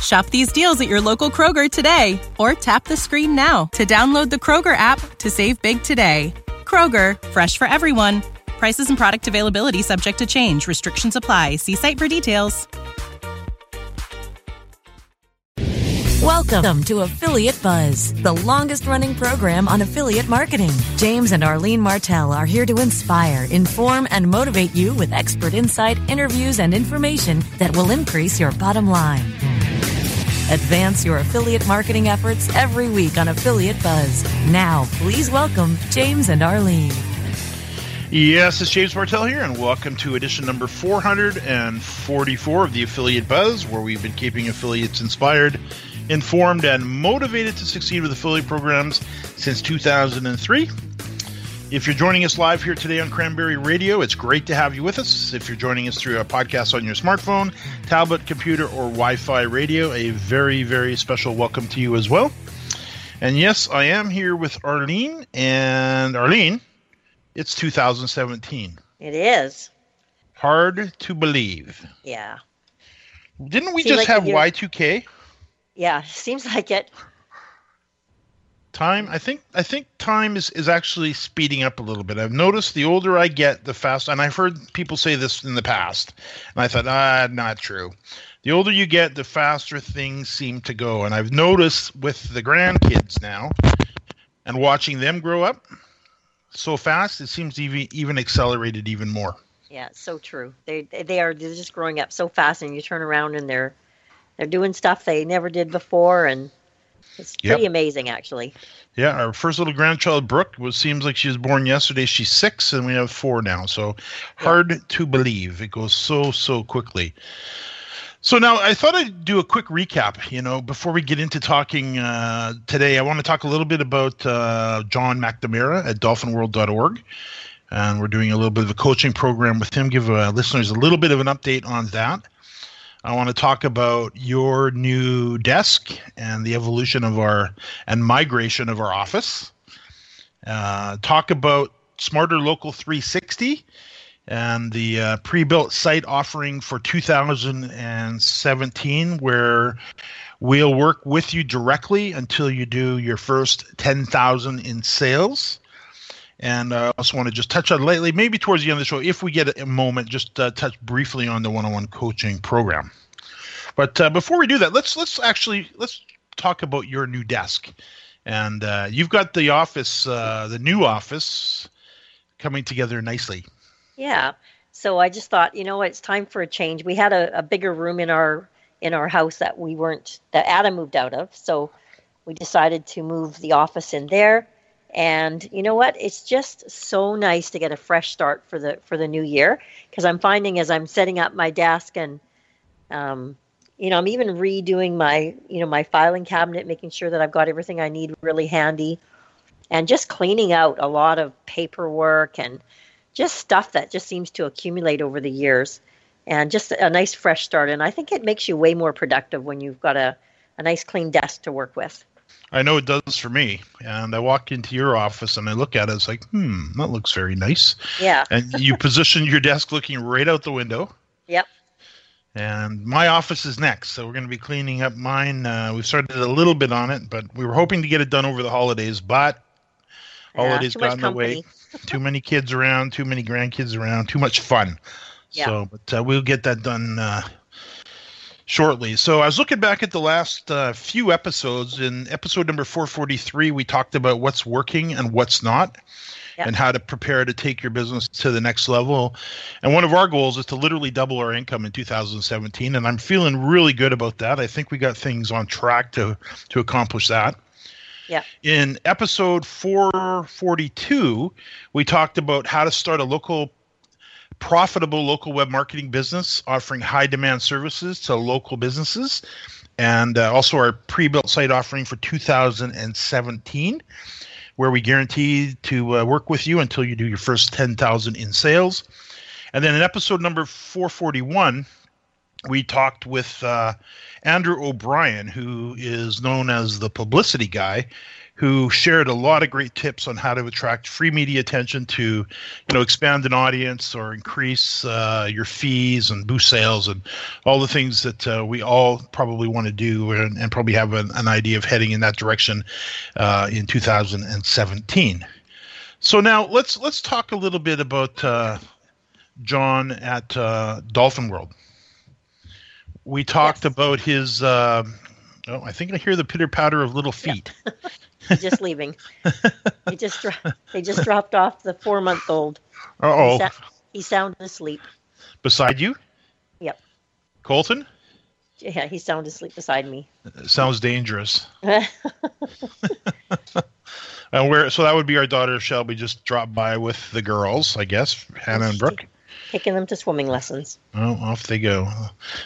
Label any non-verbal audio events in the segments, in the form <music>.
Shop these deals at your local Kroger today or tap the screen now to download the Kroger app to save big today. Kroger, fresh for everyone. Prices and product availability subject to change. Restrictions apply. See site for details. Welcome to Affiliate Buzz, the longest running program on affiliate marketing. James and Arlene Martell are here to inspire, inform, and motivate you with expert insight, interviews, and information that will increase your bottom line. Advance your affiliate marketing efforts every week on Affiliate Buzz. Now, please welcome James and Arlene. Yes, it's James Martell here, and welcome to edition number 444 of the Affiliate Buzz, where we've been keeping affiliates inspired, informed, and motivated to succeed with affiliate programs since 2003. If you're joining us live here today on Cranberry Radio, it's great to have you with us. If you're joining us through a podcast on your smartphone, tablet, computer, or Wi Fi radio, a very, very special welcome to you as well. And yes, I am here with Arlene. And Arlene, it's 2017. It is. Hard to believe. Yeah. Didn't we Seems just like have Y2K? Yeah, <laughs> seems like it time i think i think time is is actually speeding up a little bit. I've noticed the older i get the faster and i've heard people say this in the past and i thought ah not true. The older you get the faster things seem to go and i've noticed with the grandkids now and watching them grow up so fast it seems even even accelerated even more. Yeah so true. They they are they're just growing up so fast and you turn around and they're they're doing stuff they never did before and it's pretty yep. amazing, actually. Yeah, our first little grandchild, Brooke, was seems like she was born yesterday. She's six, and we have four now. So hard yeah. to believe. It goes so so quickly. So now I thought I'd do a quick recap. You know, before we get into talking uh, today, I want to talk a little bit about uh, John McNamara at DolphinWorld.org, and we're doing a little bit of a coaching program with him. Give uh, listeners a little bit of an update on that. I want to talk about your new desk and the evolution of our and migration of our office. Uh, talk about Smarter Local 360 and the uh, pre-built site offering for 2017, where we'll work with you directly until you do your first 10,000 in sales. And I also want to just touch on lately, maybe towards the end of the show, if we get a moment, just uh, touch briefly on the one-on-one coaching program. But uh, before we do that, let's let's actually let's talk about your new desk. And uh, you've got the office, uh, the new office, coming together nicely. Yeah. So I just thought, you know it's time for a change. We had a, a bigger room in our in our house that we weren't that Adam moved out of. So we decided to move the office in there and you know what? It's just so nice to get a fresh start for the for the new year because i'm finding as i'm setting up my desk and um, you know i'm even redoing my you know my filing cabinet making sure that i've got everything i need really handy and just cleaning out a lot of paperwork and just stuff that just seems to accumulate over the years and just a nice fresh start. And i think it makes you way more productive when you've got a, a nice clean desk to work with I know it does for me. And I walk into your office and I look at it. It's like, hmm, that looks very nice. Yeah. and you position your desk looking right out the window. Yep. And my office is next, so we're going to be cleaning up mine. Uh, we've started a little bit on it, but we were hoping to get it done over the holidays. But Holidays got in the way. <laughs> too many kids around, too many grandkids around, too much fun. Yeah. So, but uh, we'll get that done uh, shortly. So I was looking back at the last uh, few episodes. In episode number 443, we talked about what's working and what's not. Yep. And how to prepare to take your business to the next level. And one of our goals is to literally double our income in 2017. And I'm feeling really good about that. I think we got things on track to to accomplish that. Yeah. In episode 442, we talked about how to start a local profitable local web marketing business offering high demand services to local businesses and uh, also our pre-built site offering for 2017 where we guarantee to uh, work with you until you do your first 10,000 in sales. And then in episode number 441, we talked with uh, Andrew O'Brien, who is known as the publicity guy, who shared a lot of great tips on how to attract free media attention to, you know, expand an audience or increase uh, your fees and boost sales and all the things that uh, we all probably want to do and, and probably have an, an, idea of heading in that direction uh, in 2017. So now let's let's talk a little bit about uh, John at uh, Dolphin World. We talked yes. about his. Uh, oh, I think I hear the pitter patter of little feet. Yeah. <laughs> just leaving. he just they just dropped off the four month old. oh. He's, he's sound asleep. Beside you? Yep. Colton? Yeah, he's sound asleep beside me. sounds dangerous. <laughs> <laughs> and where so that would be our daughter Shelby just dropped by with the girls, I guess, Hannah and Brooke. Taking them to swimming lessons. Oh, off they go.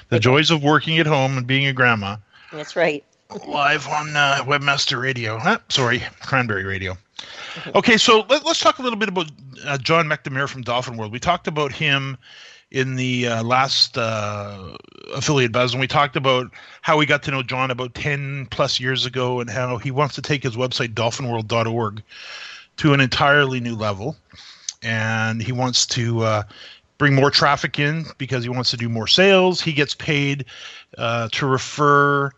The joys of working at home and being a grandma. That's right live on uh, Webmaster Radio. Ah, sorry, Cranberry Radio. Okay, so let, us talk a little bit about uh, John McNamara from Dolphin World. We talked about him in the uh, last uh, affiliate buzz, and we talked about how we got to know John about 10 plus years ago and how he wants to take his website, dolphinworld.org, to an entirely new level. And he wants to uh, bring more traffic in because he wants to do more sales. He gets paid uh, to refer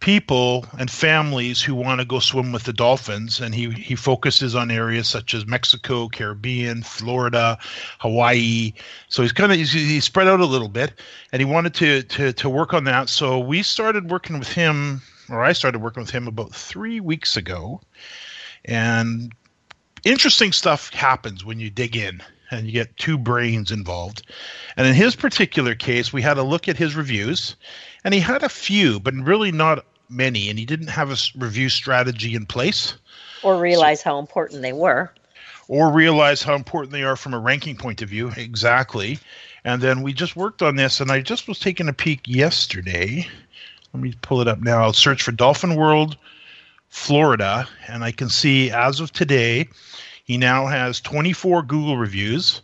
people and families who want to go swim with the dolphins and he he focuses on areas such as Mexico, Caribbean, Florida, Hawaii. So he's kind of he's, he's spread out a little bit and he wanted to to to work on that. So we started working with him or I started working with him about 3 weeks ago. And interesting stuff happens when you dig in and you get two brains involved. And in his particular case, we had a look at his reviews, and he had a few, but really not many, and he didn't have a review strategy in place. Or realize so, how important they were. Or realize how important they are from a ranking point of view. Exactly. And then we just worked on this, and I just was taking a peek yesterday. Let me pull it up now. I'll search for Dolphin World, Florida, and I can see as of today, he now has 24 Google reviews,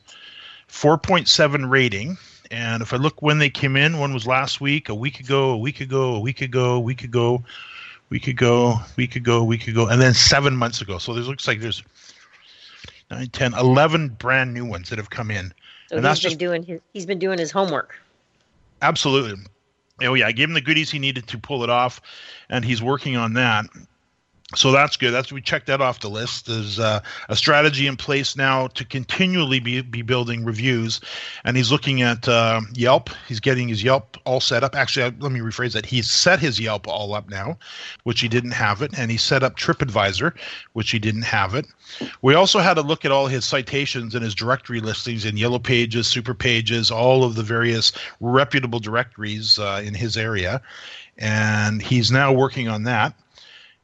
4.7 rating, and if I look when they came in, one was last week, a week ago, a week ago, a week ago, a week ago, week ago, week ago, week ago, and then seven months ago. So there looks like there's 9, 10, 11 brand new ones that have come in. So and he's that's been just, doing his, he's been doing his homework. Absolutely. Oh yeah, I gave him the goodies he needed to pull it off, and he's working on that so that's good. That's we checked that off the list. There's uh, a strategy in place now to continually be, be building reviews, and he's looking at uh, Yelp. He's getting his Yelp all set up. Actually, let me rephrase that. He's set his Yelp all up now, which he didn't have it, and he set up TripAdvisor, which he didn't have it. We also had a look at all his citations and his directory listings in Yellow Pages, Super Pages, all of the various reputable directories uh, in his area, and he's now working on that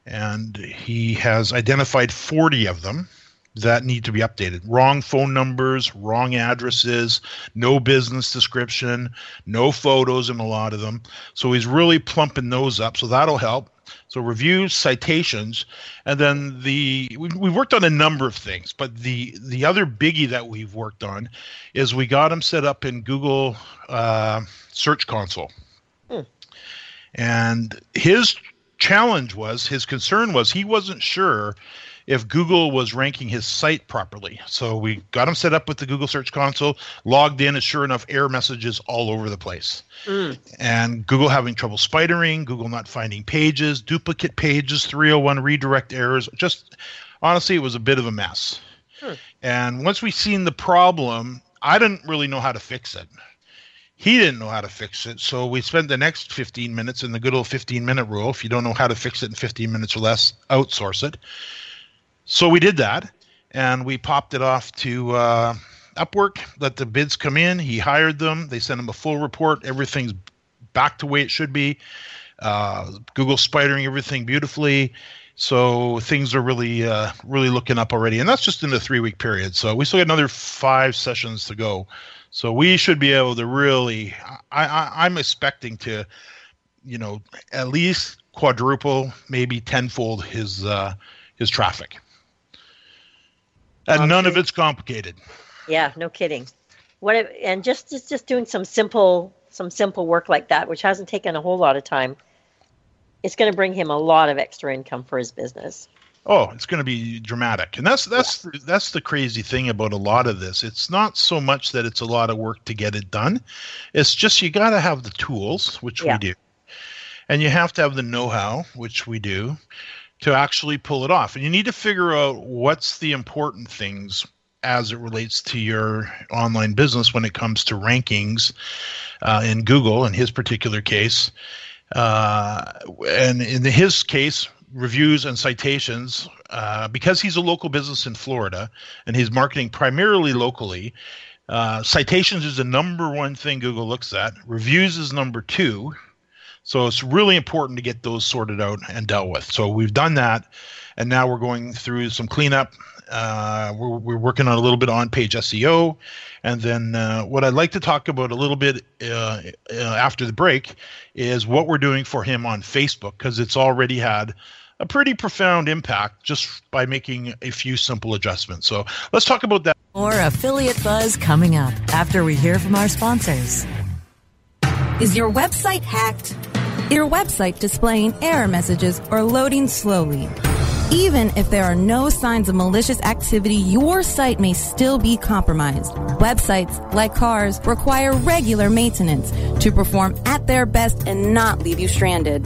and he has identified 40 of them that need to be updated. Wrong phone numbers, wrong addresses, no business description, no photos in a lot of them. So he's really plumping those up. So that'll help. So reviews, citations, and then the we, we worked on a number of things, but the the other biggie that we've worked on is we got him set up in Google uh, Search Console. Hmm. And his challenge was his concern was he wasn't sure if Google was ranking his site properly. So we got him set up with the Google Search Console, logged in, and sure enough, error messages all over the place. Mm. And Google having trouble spidering, Google not finding pages, duplicate pages, 301 redirect errors. Just honestly, it was a bit of a mess. Hmm. And once we seen the problem, I didn't really know how to fix it. He didn't know how to fix it. So we spent the next 15 minutes in the good old 15 minute rule. If you don't know how to fix it in 15 minutes or less, outsource it. So we did that and we popped it off to uh, Upwork, let the bids come in. He hired them. They sent him a full report. Everything's back to the way it should be. Uh, Google spidering everything beautifully. So things are really, uh, really looking up already, and that's just in a three-week period. So we still got another five sessions to go so we should be able to really. I, I I'm expecting to, you know, at least quadruple, maybe tenfold his uh, his traffic, and okay. none of it's complicated. Yeah, no kidding. What if, and just, just just doing some simple some simple work like that, which hasn't taken a whole lot of time, it's going to bring him a lot of extra income for his business oh it's going to be dramatic. And that's that's yeah. that's the crazy thing about a lot of this. It's not so much that it's a lot of work to get it done. It's just you got to have the tools which yeah. we do. And you have to have the know-how which we do to actually pull it off. And you need to figure out what's the important things as it relates to your online business when it comes to rankings uh, in google in his particular case. Uh, and in his case reviews and citations uh, because he's a local business in Florida and he's marketing primarily locally. Uh, citations is the number one thing Google looks at. Reviews is number two. So it's really important to get those sorted out and dealt with. So we've done that, and now we're going through some cleanup. Uh, we're, we're working on a little bit on page SEO. And then uh, what I'd like to talk about a little bit uh, uh, after the break is what we're doing for him on Facebook because it's already had a pretty profound impact just by making a few simple adjustments. So let's talk about that. More affiliate buzz coming up after we hear from our sponsors. Is your website hacked? Your website displaying error messages or loading slowly? Even if there are no signs of malicious activity, your site may still be compromised. Websites, like cars, require regular maintenance to perform at their best and not leave you stranded.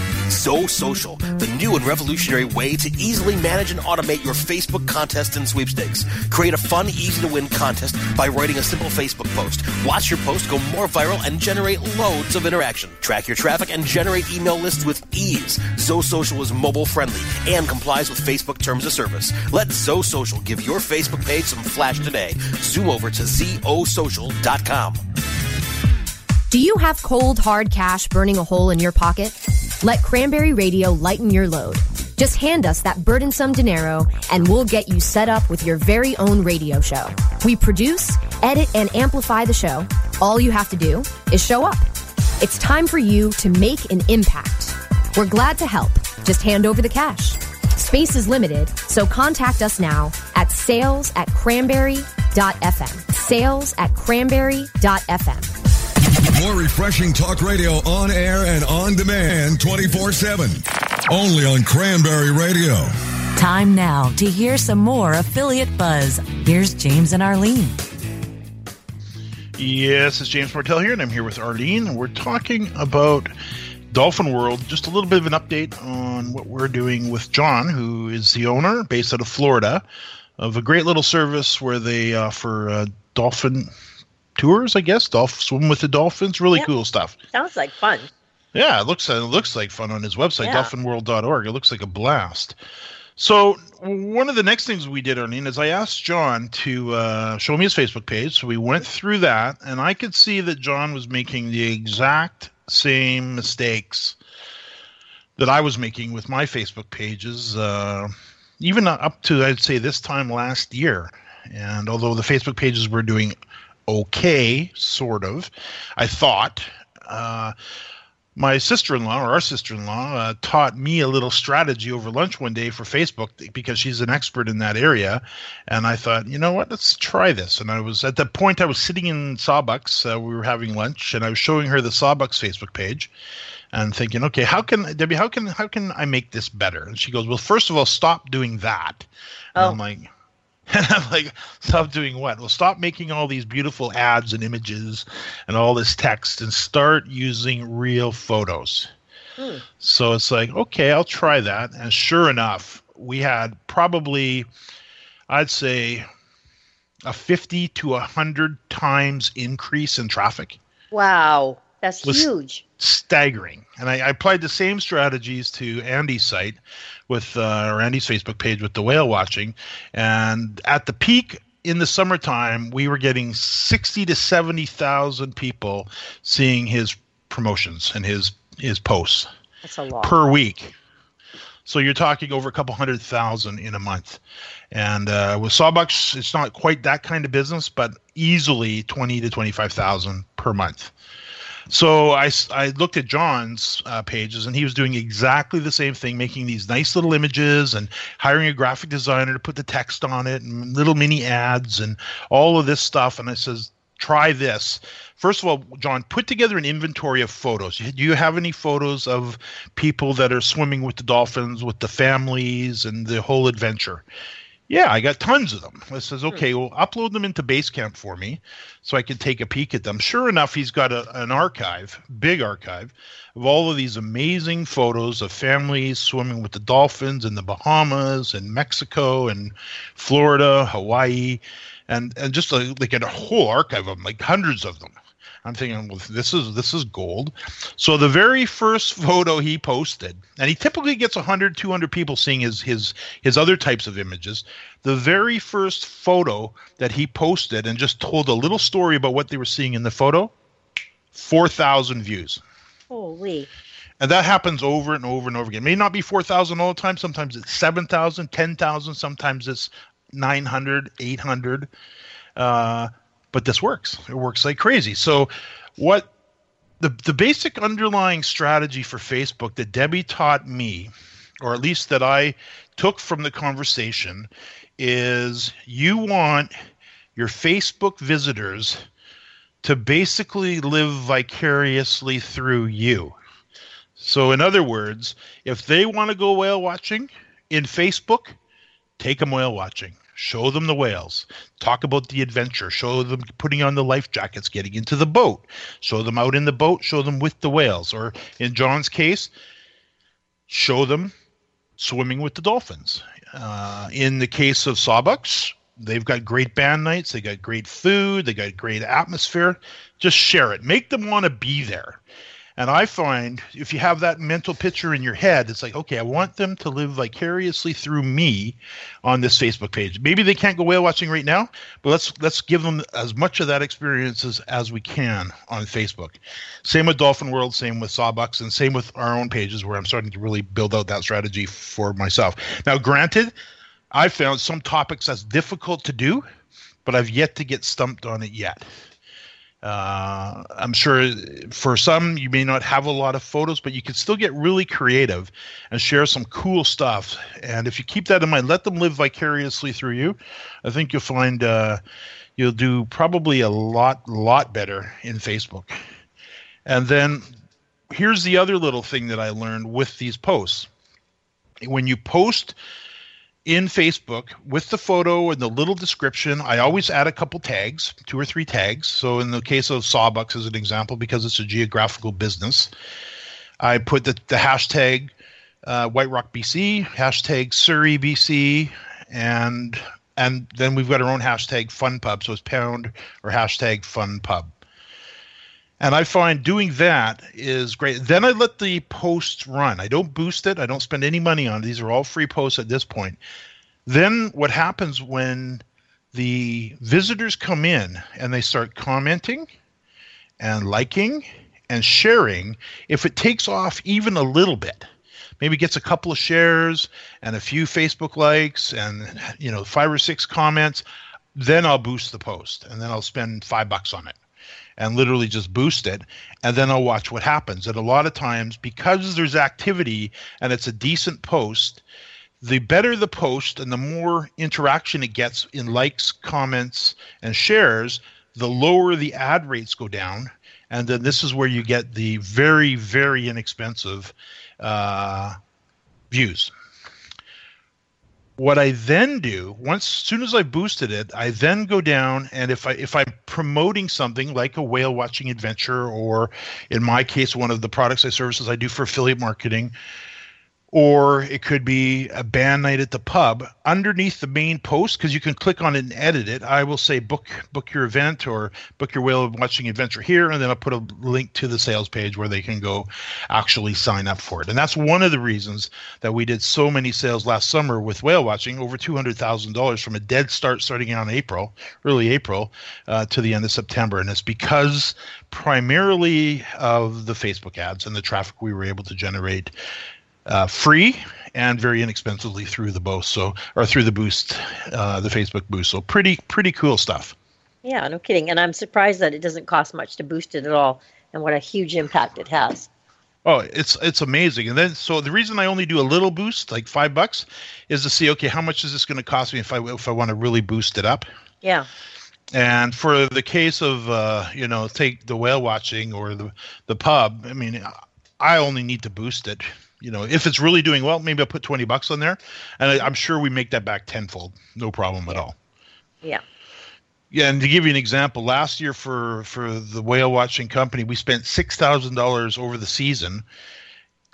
Zo Social, the new and revolutionary way to easily manage and automate your Facebook contests and sweepstakes. Create a fun, easy to win contest by writing a simple Facebook post. Watch your post go more viral and generate loads of interaction. Track your traffic and generate email lists with ease. Zo Social is mobile friendly and complies with Facebook terms of service. Let Zo Social give your Facebook page some flash today. Zoom over to zosocial.com. Do you have cold, hard cash burning a hole in your pocket? Let Cranberry Radio lighten your load. Just hand us that burdensome dinero and we'll get you set up with your very own radio show. We produce, edit, and amplify the show. All you have to do is show up. It's time for you to make an impact. We're glad to help. Just hand over the cash. Space is limited, so contact us now at sales at cranberry.fm. Sales at cranberry.fm. More refreshing talk radio on air and on demand 24 7. Only on Cranberry Radio. Time now to hear some more affiliate buzz. Here's James and Arlene. Yes, it's James Martell here, and I'm here with Arlene. We're talking about Dolphin World. Just a little bit of an update on what we're doing with John, who is the owner, based out of Florida, of a great little service where they offer uh, dolphin tours, I guess. Dolph swim with the dolphins, really cool stuff. Sounds like fun. Yeah, it looks it looks like fun on his website, yeah. dolphinworld.org. It looks like a blast. So one of the next things we did, Arlene, is I asked John to uh, show me his Facebook page. So we went through that, and I could see that John was making the exact same mistakes that I was making with my Facebook pages, uh, even up to I'd say this time last year. And although the Facebook pages were doing okay, sort of, I thought. Uh, my sister-in-law or our sister-in-law uh, taught me a little strategy over lunch one day for facebook because she's an expert in that area. And i thought you know what? Let's try this. And i was at the point i was sitting in sawbucks uh, we were having lunch and i was showing her the sawbucks facebook page and thinking okay how can debbie how can how can i make this better? And she goes well first of all stop doing that. Oh. i'm like <laughs> And I'm like, stop doing what? Well, stop making all these beautiful ads and images and all this text and start using real photos. Hmm. So it's like, okay, I'll try that. And sure enough, we had probably, I'd say, a 50 to 100 times increase in traffic. Wow. That's huge. Staggering. And I, I, applied the same strategies to Andy's site with uh, or Andy's Facebook page with the whale watching. And at the peak in the summertime, we were getting 60 to 70,000 people seeing his promotions and his his posts. That's a lot. Per week. So you're talking over a couple hundred thousand in a month. And uh, with Sawbucks, it's not quite that kind of business, but easily 20 to 25,000 per month. So I, I looked at John's uh, pages, and he was doing exactly the same thing, making these nice little images and hiring a graphic designer to put the text on it and little mini ads and all of this stuff. And I says, try this. First of all, John, put together an inventory of photos. Do you have any photos of people that are swimming with the dolphins, with the families, and the whole adventure? Yeah, I got tons of them. I says, hmm. okay, well, upload them into Basecamp for me so I can take a peek at them. Sure enough, he's got a, an archive, big archive, of all of these amazing photos of families swimming with the dolphins in the Bahamas and Mexico and Florida, Hawaii, and, and just a, like a whole archive of them, like hundreds of them. I'm thinking, well, this is this is gold. So the very first photo he posted, and he typically gets 100, 200 people seeing his his his other types of images. The very first photo that he posted and just told a little story about what they were seeing in the photo, 4,000 views. Holy. And that happens over and over and over again. It may not be 4,000 all the time. Sometimes it's 7,000, 10,000. Sometimes it's 900, 800. Uh, but this works. It works like crazy. So, what the the basic underlying strategy for Facebook that Debbie taught me, or at least that I took from the conversation, is you want your Facebook visitors to basically live vicariously through you. So, in other words, if they want to go whale watching in Facebook, take them whale watching show them the whales. Talk about the adventure. Show them putting on the life jackets getting into the boat. Show them out in the boat. Show them with the whales. Or in john's case show them swimming with the dolphins. Uh, in the case of sawbucks they've got great band nights. They got great food. They got great atmosphere. Just share it. Make them want to be there and I find if you have that mental picture in your head, it's like, okay, I want them to live vicariously through me on this Facebook page. Maybe they can't go whale watching right now, but let's let's give them as much of that experience as, as we can on Facebook. Same with Dolphin World, same with Sawbucks, and same with our own pages where I'm starting to really build out that strategy for myself. Now, granted, I found some topics that's difficult to do, but I've yet to get stumped on it yet. Uh, I'm sure for some you may not have a lot of photos, but you can still get really creative and share some cool stuff. And if you keep that in mind, let them live vicariously through you. I think you'll find uh, you'll do probably a lot, lot better in Facebook. And then here's the other little thing that I learned with these posts. When you post in Facebook with the photo and the little description. I always add a couple tags, two or three tags. So in the case of Sawbucks as an example, because it's a geographical business, I put the, the hashtag uh, White Rock BC, hashtag Surrey BC, and and then we've got our own hashtag Fun Pub. So it's pound or hashtag Fun Pub. And I find doing that is great. Then I let the posts run. I don't boost it. I don't spend any money on it. These are all free posts at this point. Then what happens when the visitors come in and they start commenting and liking and sharing, if it takes off even a little bit, maybe gets a couple of shares and a few Facebook likes and you know five or six comments, then I'll boost the post and then I'll spend five bucks on it and literally just boost it and then I'll watch what happens. And a lot of times because there's activity and it's a decent post, the better the post and the more interaction it gets in likes, comments, and shares, the lower the ad rates go down. And then this is where you get the very, very inexpensive uh, views. What I then do, once soon as I boosted it, I then go down and if I if I'm promoting something like a whale watching adventure, or in my case, one of the products I services I do for affiliate marketing, or it could be a band night at the pub underneath the main post because you can click on it and edit it. I will say book book your event or book your whale watching adventure here and then i'll put a link to the sales page where they can go actually sign up for it. And that's one of the reasons that we did so many sales last summer with whale watching over $200000 from a dead start starting out in april early april uh, to the end of september. And it's because primarily of the facebook ads and the traffic we were able to generate uh, free and very inexpensively through the boost. So or through the boost uh, the facebook boost. So pretty pretty cool stuff. Yeah no kidding. And i'm surprised that it doesn't cost much to boost it at all and what a huge impact it has. Oh it's it's amazing. And then so the reason i only do a little boost like five bucks is to see okay how much is this going to cost me if i if i want to really boost it up? Yeah. And for the case of uh, you know take the whale watching or the the pub i mean i only need to boost it you know, if it's really doing well, maybe I'll put 20 bucks on there. And I, am sure we make that back tenfold. No problem at all. Yeah. Yeah, and to give you an example, last year for for the whale watching company, we spent six thousand dollars over the season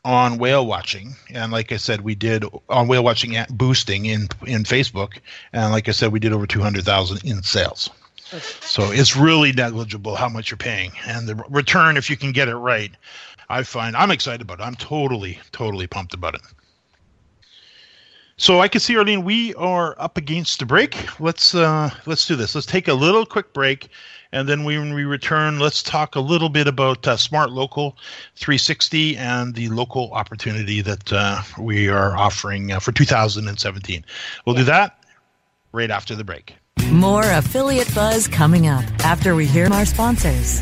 on whale watching, and like I said, we did on whale watching boosting in in Facebook, and like I said, we did over two hundred thousand in sales. So it's really negligible how much you're paying, and the return, if you can get it right, I find I'm excited about it. I'm totally, totally pumped about it. So I can see, Arlene, we are up against the break. Let's uh, let's do this. Let's take a little quick break, and then when we return, let's talk a little bit about uh, Smart Local 360 and the local opportunity that uh, we are offering uh, for 2017. We'll do that right after the break. More affiliate buzz coming up after we hear our sponsors.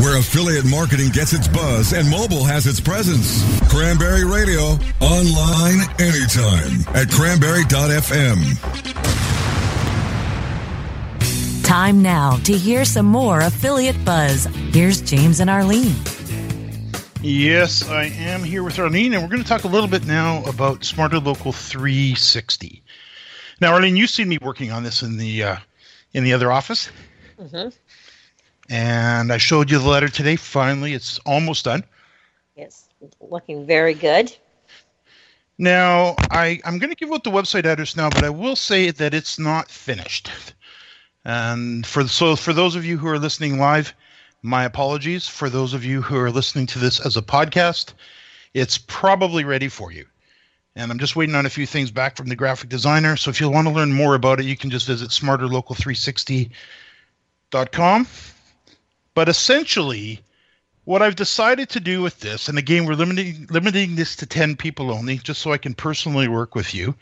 where affiliate marketing gets its buzz and mobile has its presence. Cranberry Radio, online anytime at cranberry.fm. Time now to hear some more affiliate buzz. Here's James and Arlene. Yes, I am here with Arlene, and we're going to talk a little bit now about Smarter Local 360. Now, Arlene, you've seen me working on this in the uh, in the other office, Mm-hmm. And I showed you the letter today. Finally, it's almost done. It's looking very good. Now, I, I'm going to give out the website address now, but I will say that it's not finished. And for so for those of you who are listening live, my apologies. For those of you who are listening to this as a podcast, it's probably ready for you. And I'm just waiting on a few things back from the graphic designer. So if you want to learn more about it, you can just visit smarterlocal360.com. But essentially, what I've decided to do with this, and again, we're limiting limiting this to 10 people only, just so I can personally work with you.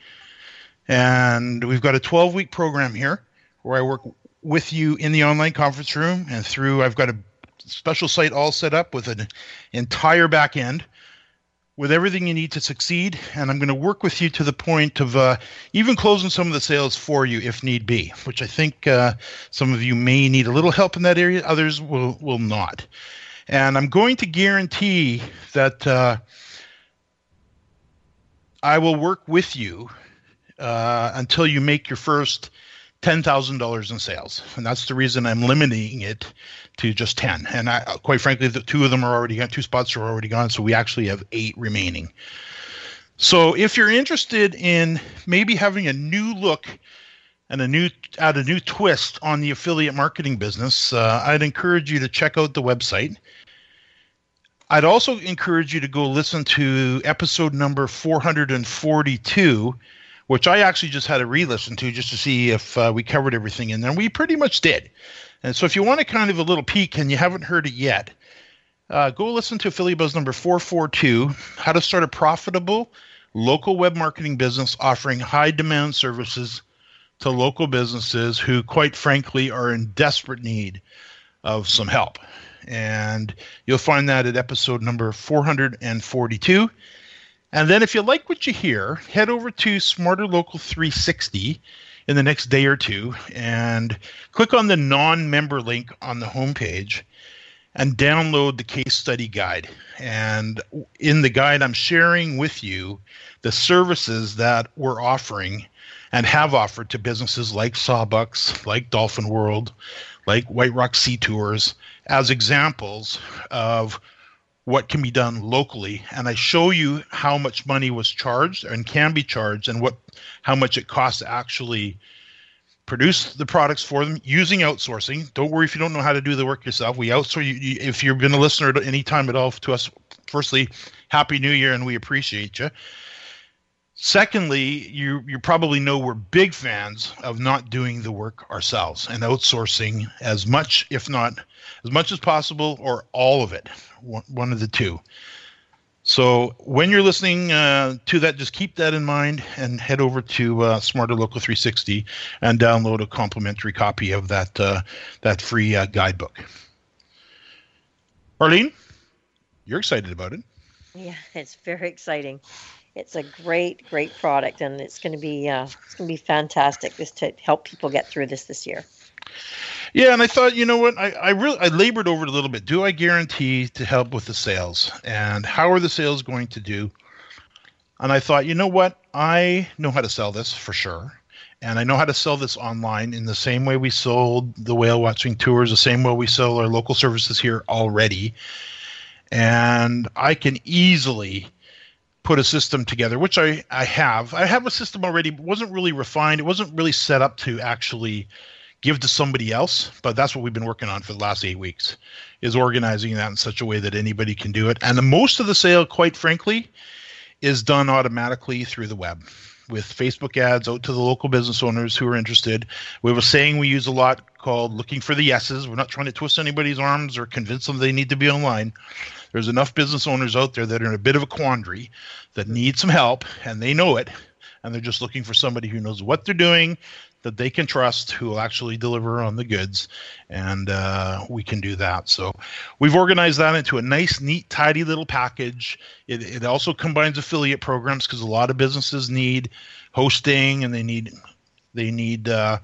And we've got a 12 week program here where I work with you in the online conference room and through I've got a special site all set up with an entire back end with everything you need to succeed. And I'm going to work with you to the point of uh, even closing some of the sales for you if need be, which I think uh, some of you may need a little help in that area. Others will, will not. And I'm going to guarantee that uh, I will work with you uh, until you make your first $10,000 in sales. And that's the reason I'm limiting it to just 10. And I, quite frankly, the two of them are already gone, two spots are already gone. So we actually have eight remaining. So if you're interested in maybe having a new look and a new add a new twist on the affiliate marketing business, uh, I'd encourage you to check out the website. I'd also encourage you to go listen to episode number 442 which I actually just had to re-listen to just to see if uh, we covered everything in there. We pretty much did. And so if you want to kind of a little peek and you haven't heard it yet, uh, go listen to Affiliate Buzz number 442, How to Start a Profitable Local Web Marketing Business Offering High Demand Services to Local Businesses who, quite frankly, are in desperate need of some help. And you'll find that at episode number 442. And then if you like what you hear, head over to Smarter Local 360 in the next day or two and click on the non-member link on the homepage and download the case study guide. And in the guide, I'm sharing with you the services that we're offering and have offered to businesses like Sawbucks, like Dolphin World, like White Rock Sea Tours as examples of what can be done locally and i show you how much money was charged and can be charged and what how much it costs to actually produce the products for them using outsourcing. Don't worry if you don't know how to do the work yourself. We outsource you, you if you've been a listener at any time at all to us firstly happy new year and we appreciate you secondly you you probably know we're big fans of not doing the work ourselves and outsourcing as much if not as much as possible or all of it. One, of the two. So when you're listening uh, to that just keep that in mind and head over to uh, smarter local 360 and download a complimentary copy of that uh, that free uh, guidebook. Arlene you're excited about it. Yeah, it's very exciting. It's a great, great product, and it's going to be uh, it's going to be fantastic just to help people get through this this year. Yeah, and I thought, you know what, I, I really I labored over it a little bit. Do I guarantee to help with the sales? And how are the sales going to do? And I thought, you know what, I know how to sell this for sure. And I know how to sell this online in the same way we sold the whale watching tours, the same way we sell our local services here already. And I can easily put a system together, which I, I have. I have a system already, but wasn't really refined. It wasn't really set up to actually give to somebody else, but that's what we've been working on for the last eight weeks, is organizing that in such a way that anybody can do it. And the most of the sale, quite frankly, is done automatically through the web with Facebook ads out to the local business owners who are interested. We have a saying we use a lot called looking for the yeses. We're not trying to twist anybody's arms or convince them they need to be online. There's enough business owners out there that are in a bit of a quandary that need some help and they know it and they're just looking for somebody who knows what they're doing that they can trust who will actually deliver on the goods and uh, we can do that. So we've organized that into a nice neat tidy little package. It, it also combines affiliate programs because a lot of businesses need hosting and they need they need uh,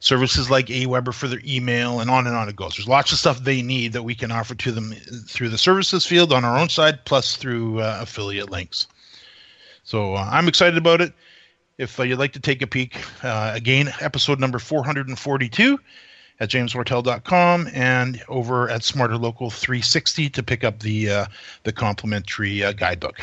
services like Aweber for their email, and on and on it goes. There's lots of stuff they need that we can offer to them through the services field on our own side, plus through uh, affiliate links. So uh, I'm excited about it. If uh, you'd like to take a peek, uh, again, episode number 442 at jamesmartell.com and over at Smarter Local 360 to pick up the uh, the complimentary uh, guidebook.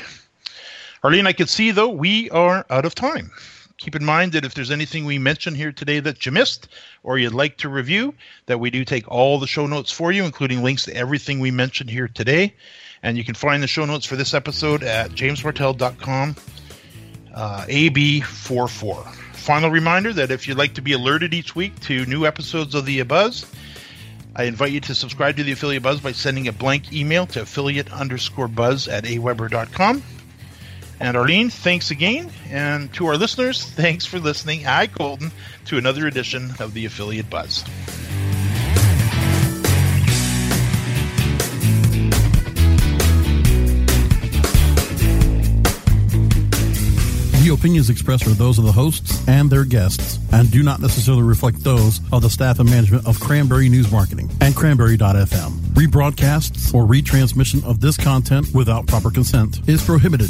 Arlene, I can see though we are out of time keep in mind that if there's anything we mentioned here today that you missed or you'd like to review, that we do take all the show notes for you, including links to everything we mentioned here today. And you can find the show notes for this episode at jamesmartell.com, uh, AB44. Final reminder that if you'd like to be alerted each week to new episodes of the Buzz, I invite you to subscribe to the Affiliate Buzz by sending a blank email to affiliate underscore buzz at aweber.com. And Arlene, thanks again. And to our listeners, <laughs> thanks for listening. I, Colton, to another edition of the Affiliate Buzz. The opinions expressed are those of the hosts and their guests and do not necessarily reflect those of the staff and management of Cranberry News Marketing and Cranberry.fm. Rebroadcasts or retransmission of this content without proper consent is prohibited.